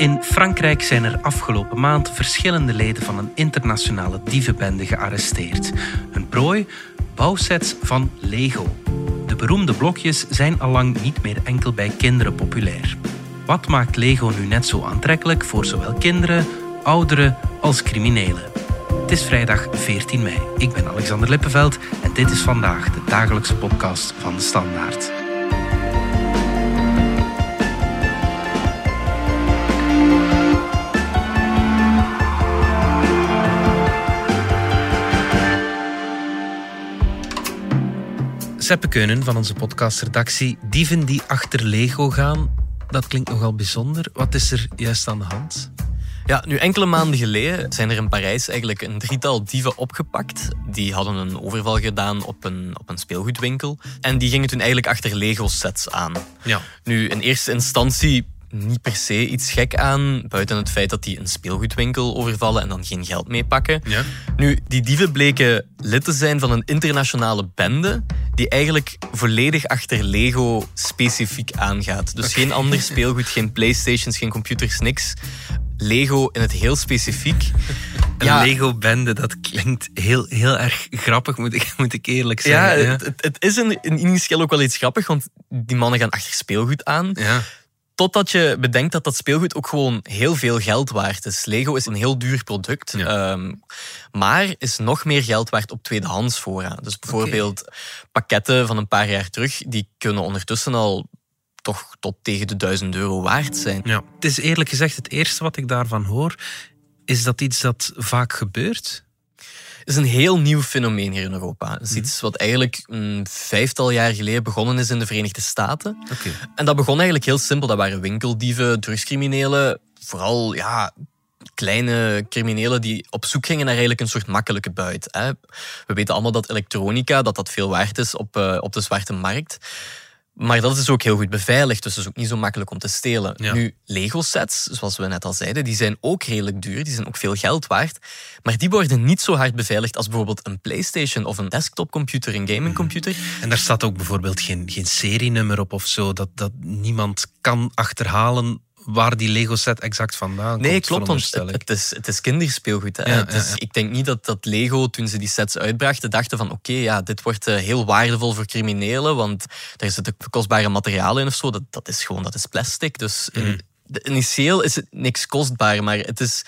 In Frankrijk zijn er afgelopen maand verschillende leden van een internationale dievenbende gearresteerd. Hun prooi? Bouwsets van Lego. De beroemde blokjes zijn allang niet meer enkel bij kinderen populair. Wat maakt Lego nu net zo aantrekkelijk voor zowel kinderen, ouderen als criminelen? Het is vrijdag 14 mei. Ik ben Alexander Lippenveld en dit is vandaag de dagelijkse podcast van de Standaard. Seppe Keunen van onze podcastredactie. Dieven die achter Lego gaan, dat klinkt nogal bijzonder. Wat is er juist aan de hand? Ja, nu enkele maanden geleden zijn er in Parijs eigenlijk een drietal dieven opgepakt. Die hadden een overval gedaan op een, op een speelgoedwinkel. En die gingen toen eigenlijk achter Lego-sets aan. Ja. Nu, in eerste instantie niet per se iets gek aan, buiten het feit dat die een speelgoedwinkel overvallen en dan geen geld meepakken. Ja. Nu, die dieven bleken lid te zijn van een internationale bende die eigenlijk volledig achter Lego specifiek aangaat. Dus geen ander speelgoed, geen Playstations, geen computers, niks. Lego in het heel specifiek. Een Lego-bende, dat klinkt heel, heel erg grappig, moet ik, moet ik eerlijk Ja, zeggen. het, het, het is in, in initieel ook wel iets grappig, want die mannen gaan achter speelgoed aan. ja. Totdat je bedenkt dat dat speelgoed ook gewoon heel veel geld waard is. Lego is een heel duur product, Ja. ehm, maar is nog meer geld waard op tweedehands voorraad. Dus bijvoorbeeld pakketten van een paar jaar terug, die kunnen ondertussen al toch tot tegen de 1000 euro waard zijn. Ja. Het is eerlijk gezegd het eerste wat ik daarvan hoor. Is dat iets dat vaak gebeurt? Het is een heel nieuw fenomeen hier in Europa. Het is iets wat eigenlijk een vijftal jaar geleden begonnen is in de Verenigde Staten. Oké. En dat begon eigenlijk heel simpel. Dat waren winkeldieven, drugscriminelen. Vooral ja, kleine criminelen die op zoek gingen naar eigenlijk een soort makkelijke buit. Hè. We weten allemaal dat elektronica dat dat veel waard is op, eh, op de zwarte markt. Maar dat is ook heel goed beveiligd, dus het is ook niet zo makkelijk om te stelen. Ja. Nu, Lego-sets, zoals we net al zeiden, die zijn ook redelijk duur, die zijn ook veel geld waard. Maar die worden niet zo hard beveiligd als bijvoorbeeld een PlayStation of een desktopcomputer, een gamingcomputer. En daar staat ook bijvoorbeeld geen, geen serienummer op of zo. Dat, dat niemand kan achterhalen waar die Lego-set exact vandaan komt. Nee, klopt, want het, het is, het is kinderspeelgoed. Hè. Ja, Het is- ja, ja. Ik denk niet dat, dat Lego, toen ze die sets uitbrachten, dachten van oké, ja, dit wordt eh, heel waardevol voor criminelen, want daar zitten kostbare materialen in of zo. Dat, dat is gewoon, dat is plastic. Dus Mhm. de- initieel is het niks kostbaar, maar het is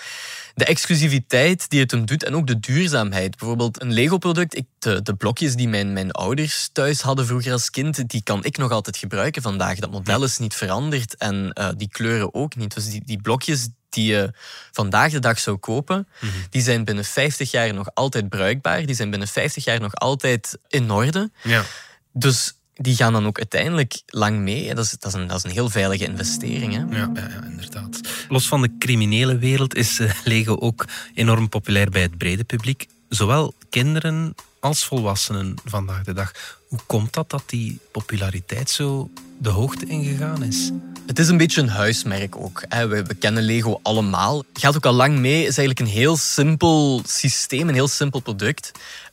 de exclusiviteit die het hem doet en ook de duurzaamheid. Bijvoorbeeld een Lego-product, ik- de, de blokjes die mijn, mijn ouders thuis hadden vroeger als kind, die kan ik nog altijd gebruiken vandaag. Dat model is niet veranderd en eh, die kleuren ook niet. Dus die, die blokjes die je vandaag de dag zou kopen, die zijn binnen 50 jaar nog altijd bruikbaar. Die zijn binnen 50 jaar nog altijd in orde. Ja. Dus die gaan dan ook uiteindelijk lang mee. Dat is, dat is, een, dat is een heel veilige investering. Hè? Ja, ja, ja, inderdaad. Los van de criminele wereld is eh, Lego ook enorm populair bij het brede publiek. Zowel kinderen als volwassenen vandaag de dag. Hoe komt dat dat die populariteit zo de hoogte ingegaan is? Het is een beetje een huismerk ook. hè. We, we kennen Lego allemaal. Gaat ook al lang mee. Het is eigenlijk een heel simpel systeem, een heel simpel product.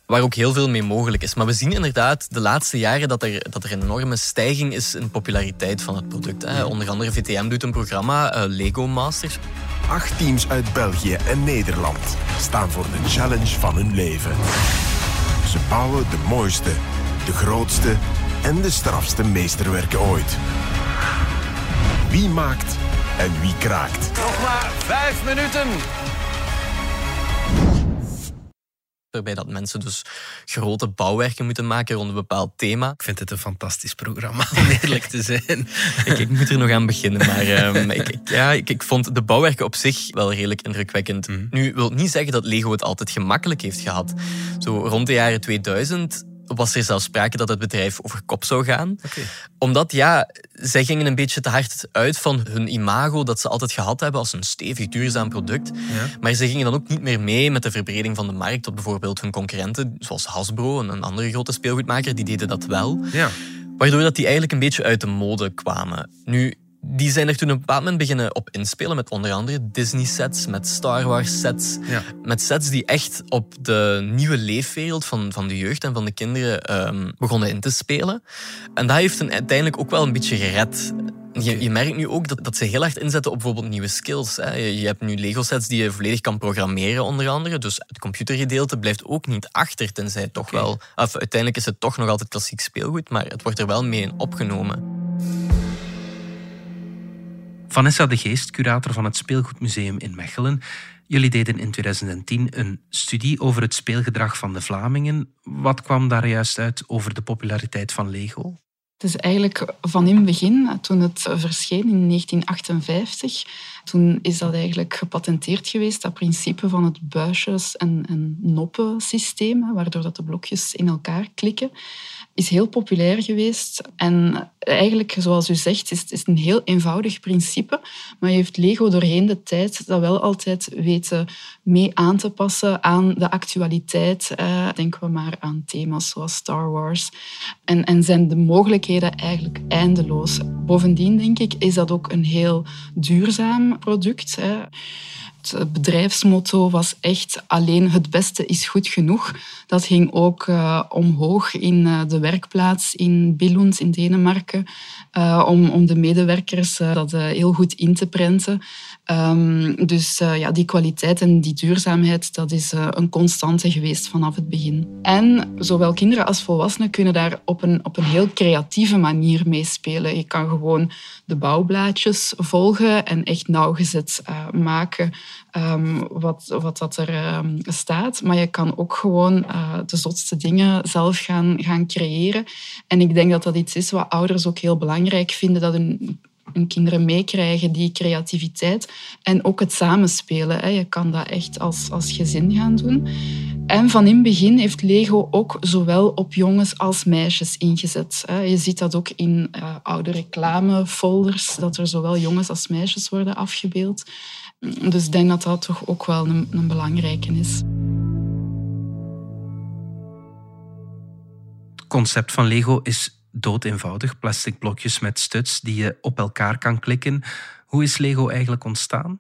Waar ook heel veel mee mogelijk is. Maar we zien inderdaad de laatste jaren dat er, dat er een enorme stijging is in populariteit van het product. Hè. Onder andere VTM doet een programma, eh, Lego Masters. Acht teams uit België en Nederland staan voor de challenge van hun leven. Ze bouwen de mooiste, de grootste en de strafste meesterwerken ooit. Wie maakt en wie kraakt? Nog maar vijf minuten. Waarbij dat mensen dus grote bouwwerken moeten maken rond een bepaald thema. Ik vind het een fantastisch programma, om eerlijk te zijn. Ik, ik moet er nog aan beginnen, maar ehm, ik, ik- ja, ik, ik vond de bouwwerken op zich wel redelijk indrukwekkend. Nu wil niet zeggen dat Lego het altijd gemakkelijk heeft gehad. Zo rond de jaren 2000 was er zelfs sprake dat het bedrijf over kop zou gaan. Omdat, ja, zij gingen een beetje te hard uit van hun imago dat ze altijd gehad hebben als een stevig, duurzaam product. Maar ze gingen dan ook niet meer mee met de verbreding van de markt tot bijvoorbeeld hun concurrenten, zoals Hasbro en een andere grote speelgoedmaker, die deden dat wel. Ja. Waardoor dat die eigenlijk een beetje uit de mode kwamen. Nu, die zijn er toen op een bepaald moment beginnen op inspelen met onder andere Disney-sets, met Star Wars-sets. Ja. Met sets die echt op de nieuwe leefwereld van, van de jeugd en van de kinderen ehm, begonnen in te spelen. En dat heeft hen uiteindelijk ook wel een beetje gered. Je, je, merkt nu ook dat, dat ze heel hard inzetten op bijvoorbeeld nieuwe skills. Hè. Je, je, hebt nu Lego-sets die je volledig kan programmeren, onder andere. Dus het computergedeelte blijft ook niet achter, tenzij het toch wel... Of, uiteindelijk is het toch nog altijd klassiek speelgoed, maar het wordt er wel mee in opgenomen. Vanessa de Geest, curator van het Speelgoedmuseum in Mechelen. Jullie deden in 2010 een studie over het speelgedrag van de Vlamingen. Wat kwam daar juist uit over de populariteit van Lego? Het is eigenlijk van in het begin, toen het verscheen in 1958, toen is dat eigenlijk gepatenteerd geweest, dat principe van het buisjes- en, en noppen systeem, waardoor dat de blokjes in elkaar klikken is heel populair geweest. En eigenlijk, zoals u zegt, is het een heel eenvoudig principe. Maar je heeft Lego doorheen de tijd dat wel altijd weten mee aan te passen aan de actualiteit. Eh, denken we maar aan thema's zoals Star Wars. En, en zijn de mogelijkheden eigenlijk eindeloos. Bovendien, denk ik, is dat ook een heel duurzaam product. Hè. Het bedrijfsmotto was echt alleen het beste is goed genoeg. Dat ging ook uh, omhoog in uh, de werkplaats in Billund in Denemarken. Uh, om, om de medewerkers dat heel goed in te prenten. Um, dus ja, die kwaliteit en die duurzaamheid, dat is een constante geweest vanaf het begin. En zowel kinderen als volwassenen kunnen daar op een, op een heel creatieve manier mee spelen. Je kan gewoon de bouwblaadjes volgen en echt nauwgezet maken um, wat, wat dat er um, staat. Maar je kan ook gewoon uh, de zotste dingen zelf gaan, gaan creëren. En ik denk dat dat iets is wat ouders ook heel belangrijk vinden, dat hun, kinderen meekrijgen, die creativiteit. En ook het samenspelen. Hè. Je kan dat echt als, als gezin gaan doen. En van in het begin heeft Lego ook zowel op jongens als meisjes ingezet. Je ziet dat ook in uh, oude reclamefolders, dat er zowel jongens als meisjes worden afgebeeld. Dus ik denk dat dat toch ook wel een, een belangrijke is. Het concept van Lego is dood eenvoudig. Plastic blokjes met studs die je op elkaar kan klikken. Hoe is Lego eigenlijk ontstaan?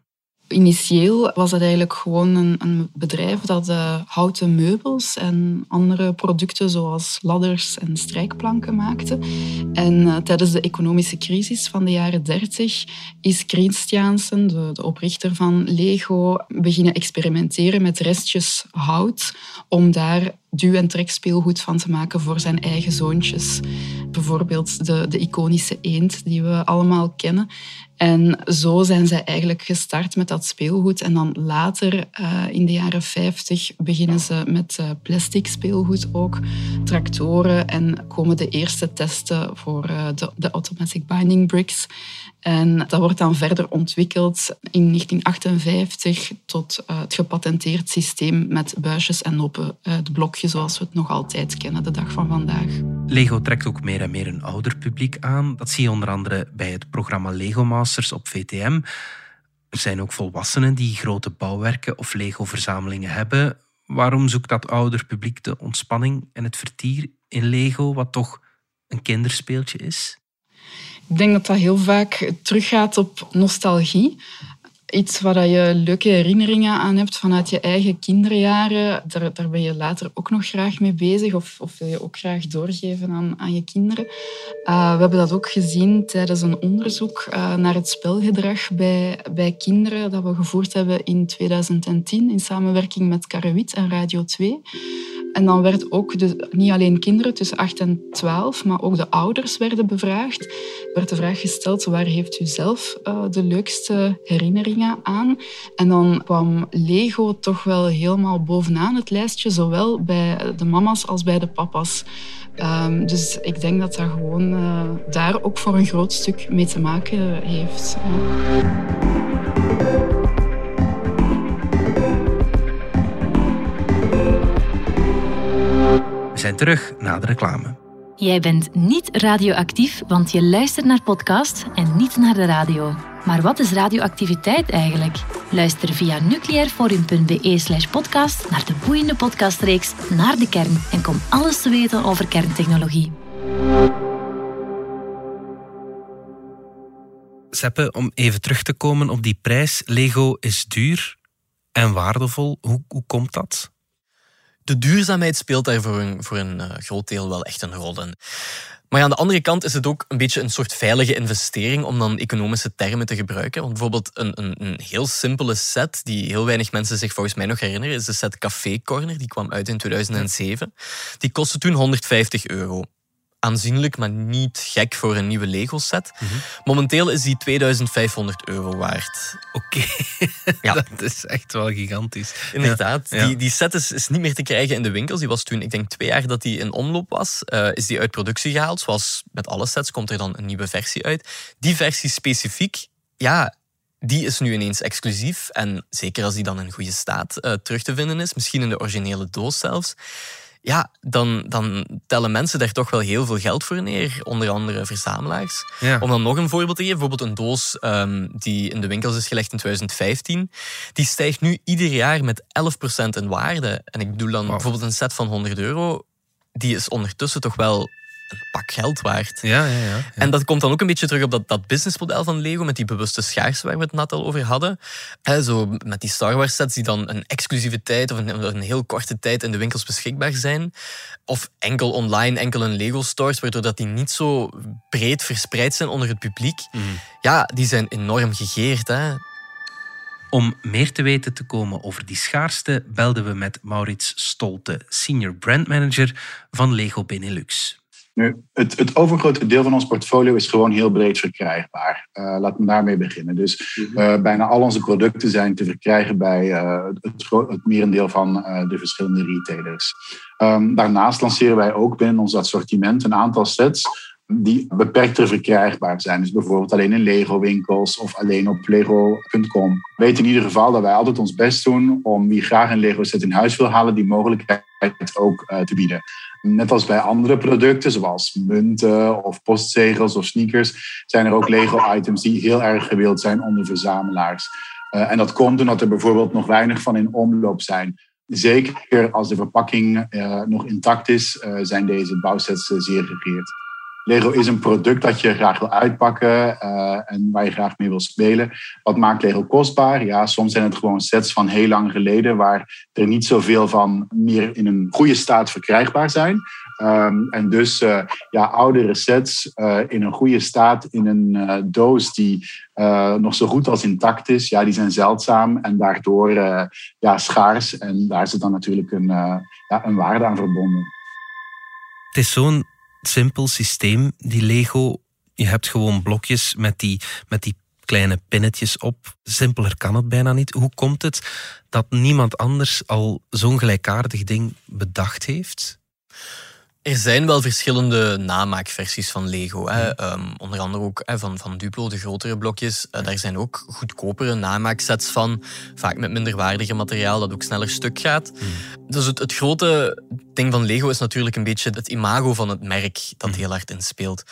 Initieel was het eigenlijk gewoon een, een bedrijf dat uh, houten meubels en andere producten zoals ladders en strijkplanken maakte. En uh, tijdens de economische crisis van de jaren 30 is Christiansen, de, de oprichter van Lego, beginnen experimenteren met restjes hout om daar duw- en trekspeelgoed van te maken voor zijn eigen zoontjes. Bijvoorbeeld de, de iconische eend die we allemaal kennen. En zo zijn zij eigenlijk gestart met dat speelgoed. En dan later, uh, in de jaren 50, beginnen ze met uh, plastic speelgoed ook, tractoren. En komen de eerste testen voor uh, de, de automatic binding bricks. En dat wordt dan verder ontwikkeld in 1958 tot het gepatenteerd systeem met buisjes en noppen, het blokje zoals we het nog altijd kennen de dag van vandaag. Lego trekt ook meer en meer een ouder publiek aan. Dat zie je onder andere bij het programma Lego Masters op VTM. Er zijn ook volwassenen die grote bouwwerken of Lego-verzamelingen hebben. Waarom zoekt dat ouder publiek de ontspanning en het vertier in Lego, wat toch een kinderspeeltje is? Ik denk dat dat heel vaak teruggaat op nostalgie iets waar je leuke herinneringen aan hebt vanuit je eigen kinderjaren. Daar, ben je later ook nog graag mee bezig of, of wil je ook graag doorgeven aan, aan je kinderen. Uh, we hebben dat ook gezien tijdens een onderzoek uh, naar het spelgedrag bij, bij kinderen dat we gevoerd hebben in 2010 in samenwerking met Karrewit en Radio 2. En dan werd ook de, niet alleen kinderen tussen 8 en 12, maar ook de ouders werden bevraagd. Er werd de vraag gesteld, waar heeft u zelf uh, de leukste herinneringen aan? En dan kwam Lego toch wel helemaal bovenaan het lijstje, zowel bij de mama's als bij de papa's. Um, dus ik denk dat dat gewoon uh, daar ook voor een groot stuk mee te maken heeft. Ja. We zijn terug na de reclame. Jij bent niet radioactief, want je luistert naar podcast en niet naar de radio. Maar wat is radioactiviteit eigenlijk? Luister via nucleairforum.be slash podcast naar de boeiende podcastreeks Naar de Kern en kom alles te weten over kerntechnologie. Seppe, om even terug te komen op die prijs. Lego is duur en waardevol. Hoe, hoe komt dat? de duurzaamheid speelt daar voor een, voor een uh, groot deel wel echt een rol in. Maar aan de andere kant is het ook een beetje een soort veilige investering om dan economische termen te gebruiken. Want bijvoorbeeld een, een, een heel simpele set, die heel weinig mensen zich volgens mij nog herinneren, is de set Café Corner. Die kwam uit in 2007. Die kostte toen 150 euro aanzienlijk, maar niet gek voor een nieuwe Lego-set. Mhm. Momenteel is die 2500 euro waard. Oké, ja. dat is echt wel gigantisch. Inderdaad, Die, die set is, is, niet meer te krijgen in de winkels. Die was toen, ik denk twee jaar dat die in omloop was, uh, is die uit productie gehaald. Zoals met alle sets komt er dan een nieuwe versie uit. Die versie specifiek, ja, die is nu ineens exclusief. En zeker als die dan in goede staat uh, terug te vinden is, misschien in de originele doos zelfs ja, dan, dan tellen mensen daar toch wel heel veel geld voor neer. Onder andere verzamelaars. Om dan nog een voorbeeld te geven. Bijvoorbeeld een doos um, die in de winkels is gelegd in 2015. Die stijgt nu ieder jaar met 11% in waarde. En ik bedoel dan bijvoorbeeld een set van 100 euro. Die is ondertussen toch wel een pak geld waard. Ja, ja, ja, En dat komt dan ook een beetje terug op dat, dat businessmodel van Lego met die bewuste schaarste waar we het net al over hadden. zo met die Star Wars sets die dan een exclusieve tijd of een, een, heel korte tijd in de winkels beschikbaar zijn. Of enkel online, enkel in Lego stores, waardoor dat die niet zo breed verspreid zijn onder het publiek. Mhm. Ja, die zijn enorm gegeerd. Hè. Om meer te weten te komen over die schaarste belden we met Maurits Stolte, senior brandmanager van Lego Benelux. Nu, het, het overgrote deel van ons portfolio is gewoon heel breed verkrijgbaar. Uh, laat me daarmee beginnen. Dus uh, bijna al onze producten zijn te verkrijgen bij uh, het, het merendeel van de verschillende retailers. Um, daarnaast lanceren wij ook binnen ons assortiment een aantal sets die beperkter verkrijgbaar zijn. Dus bijvoorbeeld alleen in Lego-winkels of alleen op lego.com. Weet in ieder geval dat wij altijd ons best doen om wie graag een Lego-set in huis wil halen, die mogelijkheid ook te bieden. Net als bij andere producten, zoals munten of postzegels of sneakers, zijn er ook Lego-items die heel erg gewild zijn onder verzamelaars. Uh, en dat komt omdat er bijvoorbeeld nog weinig van in omloop zijn. Zeker als de verpakking uh, nog intact is, uh, zijn deze bouwsets zeer gegeerd. Lego is een product dat je graag wil uitpakken en waar je graag mee wil spelen. Wat maakt Lego kostbaar? Ja, soms zijn het gewoon sets van heel lang geleden waar er niet zoveel van meer in een goede staat verkrijgbaar zijn. Um, en dus uh, ja, oudere sets uh, in een goede staat, in een doos die nog zo goed als intact is, ja, die zijn zeldzaam en daardoor ja, schaars. En daar zit dan natuurlijk een, ja, een waarde aan verbonden. Het is zo'n simpel systeem, die Lego. Je hebt gewoon blokjes met die, met die kleine pinnetjes op. Simpeler kan het bijna niet. Hoe komt het dat niemand anders al zo'n gelijkaardig ding bedacht heeft? Er zijn wel verschillende namaakversies van Lego. Hè. Ehm, onder andere ook hè, van, van Duplo, de grotere blokjes. Uh, daar zijn ook goedkopere namaaksets van. Vaak met minderwaardige materiaal dat ook sneller stuk gaat. Mm. Dus het, het grote ding van Lego is natuurlijk een beetje het imago van het merk dat mm. heel hard inspeelt.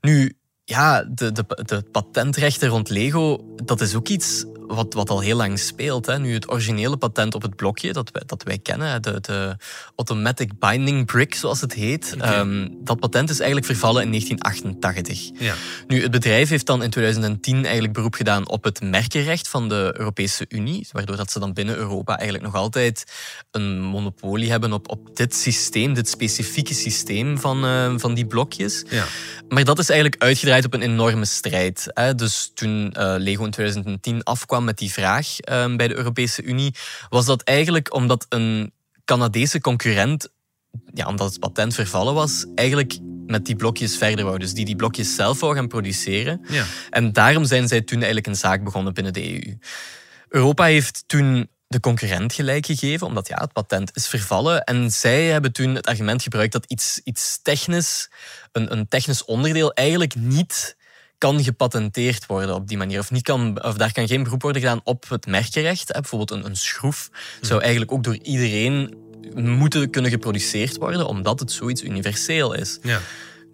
Nu, ja, de, de, de patentrechten rond Lego, dat is ook iets wat, wat al heel lang speelt. Hè. Nu, het originele patent op het blokje dat wij, dat wij kennen, de, de Automatic Binding Brick, zoals het heet, ehm, dat patent is eigenlijk vervallen in 1988. Ja. Nu, het bedrijf heeft dan in 2010 eigenlijk beroep gedaan op het merkenrecht van de Europese Unie, waardoor dat ze dan binnen Europa eigenlijk nog altijd een monopolie hebben op, op dit systeem, dit specifieke systeem van, uh, van die blokjes. Ja. Maar dat is eigenlijk uitgedraaid op een enorme strijd. Hè. Dus toen uh, Lego in 2010 afkwam, met die vraag ehm, bij de Europese Unie, was dat eigenlijk omdat een Canadese concurrent, ja, omdat het patent vervallen was, eigenlijk met die blokjes verder wou. Dus die die blokjes zelf wou gaan produceren. Ja. En daarom zijn zij toen eigenlijk een zaak begonnen binnen de EU. Europa heeft toen de concurrent gelijk gegeven, omdat ja, het patent is vervallen. En zij hebben toen het argument gebruikt dat iets, iets technisch, een, een technisch onderdeel, eigenlijk niet kan gepatenteerd worden op die manier. Of, niet kan, of daar kan geen beroep worden gedaan op het merkenrecht. Bijvoorbeeld een, een schroef zou eigenlijk ook door iedereen moeten kunnen geproduceerd worden, omdat het zoiets universeel is. Ja.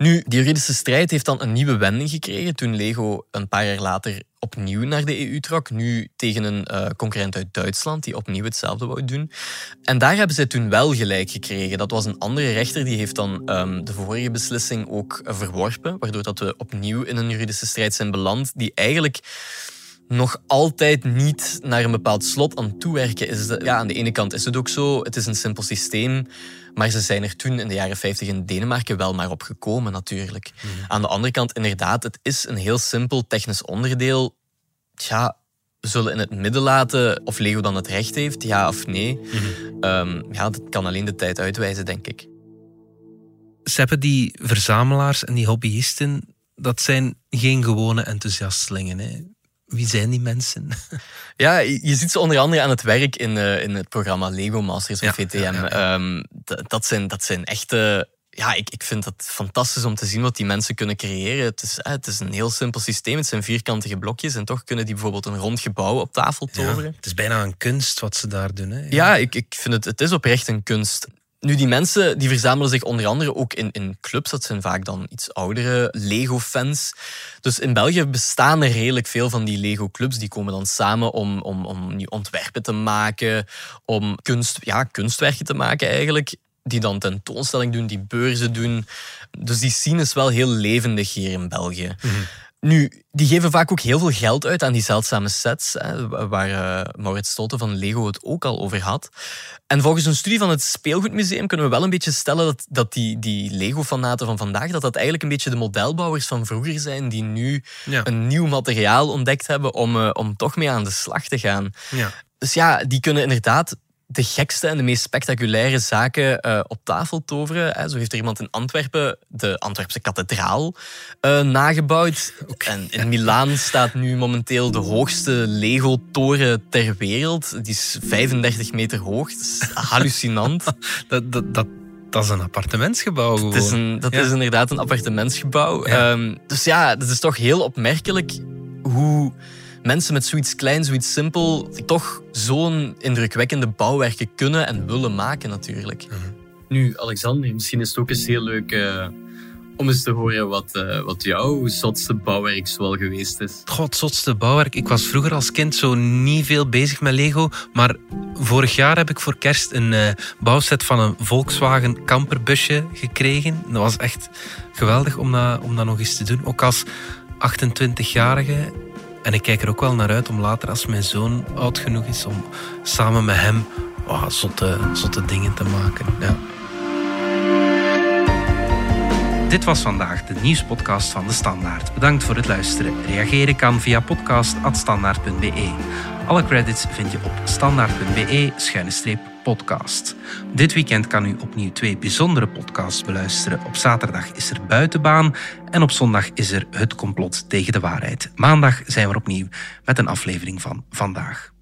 Nu, die juridische strijd heeft dan een nieuwe wending gekregen toen Lego een paar jaar later opnieuw naar de EU trok. Nu tegen een uh, concurrent uit Duitsland die opnieuw hetzelfde wou doen. En daar hebben zij toen wel gelijk gekregen. Dat was een andere rechter die heeft dan um, de vorige beslissing ook verworpen, waardoor dat we opnieuw in een juridische strijd zijn beland die eigenlijk nog altijd niet naar een bepaald slot aan toewerken is. ja, aan de ene kant is het ook zo, het is een simpel systeem Maar ze zijn er toen in de jaren 50 in Denemarken wel maar op gekomen, natuurlijk. Mhm. Aan de andere kant, inderdaad, het is een heel simpel technisch onderdeel. Tja, we zullen in het midden laten of Lego dan het recht heeft, ja of nee. Mhm. Ehm, ja, dat kan alleen de tijd uitwijzen, denk ik. Seppe, die verzamelaars en die hobbyisten, dat zijn geen gewone enthousiastelingen. Hè? Wie zijn die mensen? Ja, je ziet ze onder andere aan het werk in, eh, in het programma Lego Masters of Ja, VTM. ja, ja, ja. Ehm, dat, zijn, dat zijn echte... Ja, ik, ik vind dat fantastisch om te zien wat die mensen kunnen creëren. Het is, eh, het is een heel simpel systeem. Het zijn vierkantige blokjes en toch kunnen die bijvoorbeeld een rond gebouw op tafel toveren. het is bijna een kunst wat ze daar doen. Hè? Ja, ik, ik vind het, het is oprecht een kunst. Nu, die mensen die verzamelen zich onder andere ook in, in clubs. Dat zijn vaak dan iets oudere Lego-fans. Dus in België bestaan er redelijk veel van die Lego-clubs. Die komen dan samen om, om, om ontwerpen te maken, om kunst, ja, kunstwerken te maken eigenlijk. Die dan tentoonstelling doen, die beurzen doen. Dus die scene is wel heel levendig hier in België. Nu, die geven vaak ook heel veel geld uit aan die zeldzame sets, hè, waar eh, Maurits Stolte van Lego het ook al over had. En volgens een studie van het Speelgoedmuseum kunnen we wel een beetje stellen dat, dat die, die Lego-fanaten van vandaag, dat dat eigenlijk een beetje de modelbouwers van vroeger zijn, die nu Ja. een nieuw materiaal ontdekt hebben om, eh, om toch mee aan de slag te gaan. Ja. Dus ja, die kunnen inderdaad de gekste en de meest spectaculaire zaken eh, op tafel toveren. Hè. Zo heeft er iemand in Antwerpen de Antwerpse kathedraal eh, nagebouwd. En in Milaan staat nu momenteel de hoogste Lego-toren ter wereld. Die is 35 meter hoog. Dat is hallucinant. Dat, dat, dat, dat is een appartementsgebouw gewoon. Het is een, dat Ja. is inderdaad een appartementsgebouw. Ja. Ehm, dus ja, het is toch heel opmerkelijk hoe mensen met zoiets klein, zoiets simpel, toch zo'n indrukwekkende bouwwerken kunnen en willen maken natuurlijk. Nu, Alexander, misschien is het ook eens heel leuk eh, om eens te horen wat, eh, wat jouw zotste bouwwerk zoal geweest is. God, het zotste bouwwerk. Ik was vroeger als kind zo niet veel bezig met Lego. Maar vorig jaar heb ik voor kerst een eh, bouwset van een Volkswagen camperbusje gekregen. Dat was echt geweldig om dat, om dat nog eens te doen. Ook als 28-jarige. En ik kijk er ook wel naar uit om later, als mijn zoon oud genoeg is, om samen met hem oh, zotte, zotte dingen te maken. Ja. Dit was vandaag de nieuwspodcast van De Standaard. Bedankt voor het luisteren. Reageren kan via podcast.standaard.be. Alle credits vind je op standaard.be-podcast. Dit weekend kan u opnieuw twee bijzondere podcasts beluisteren. Op zaterdag is er Buitenbaan en op zondag is er Het Complot tegen de Waarheid. Maandag zijn we opnieuw met een aflevering van Vandaag.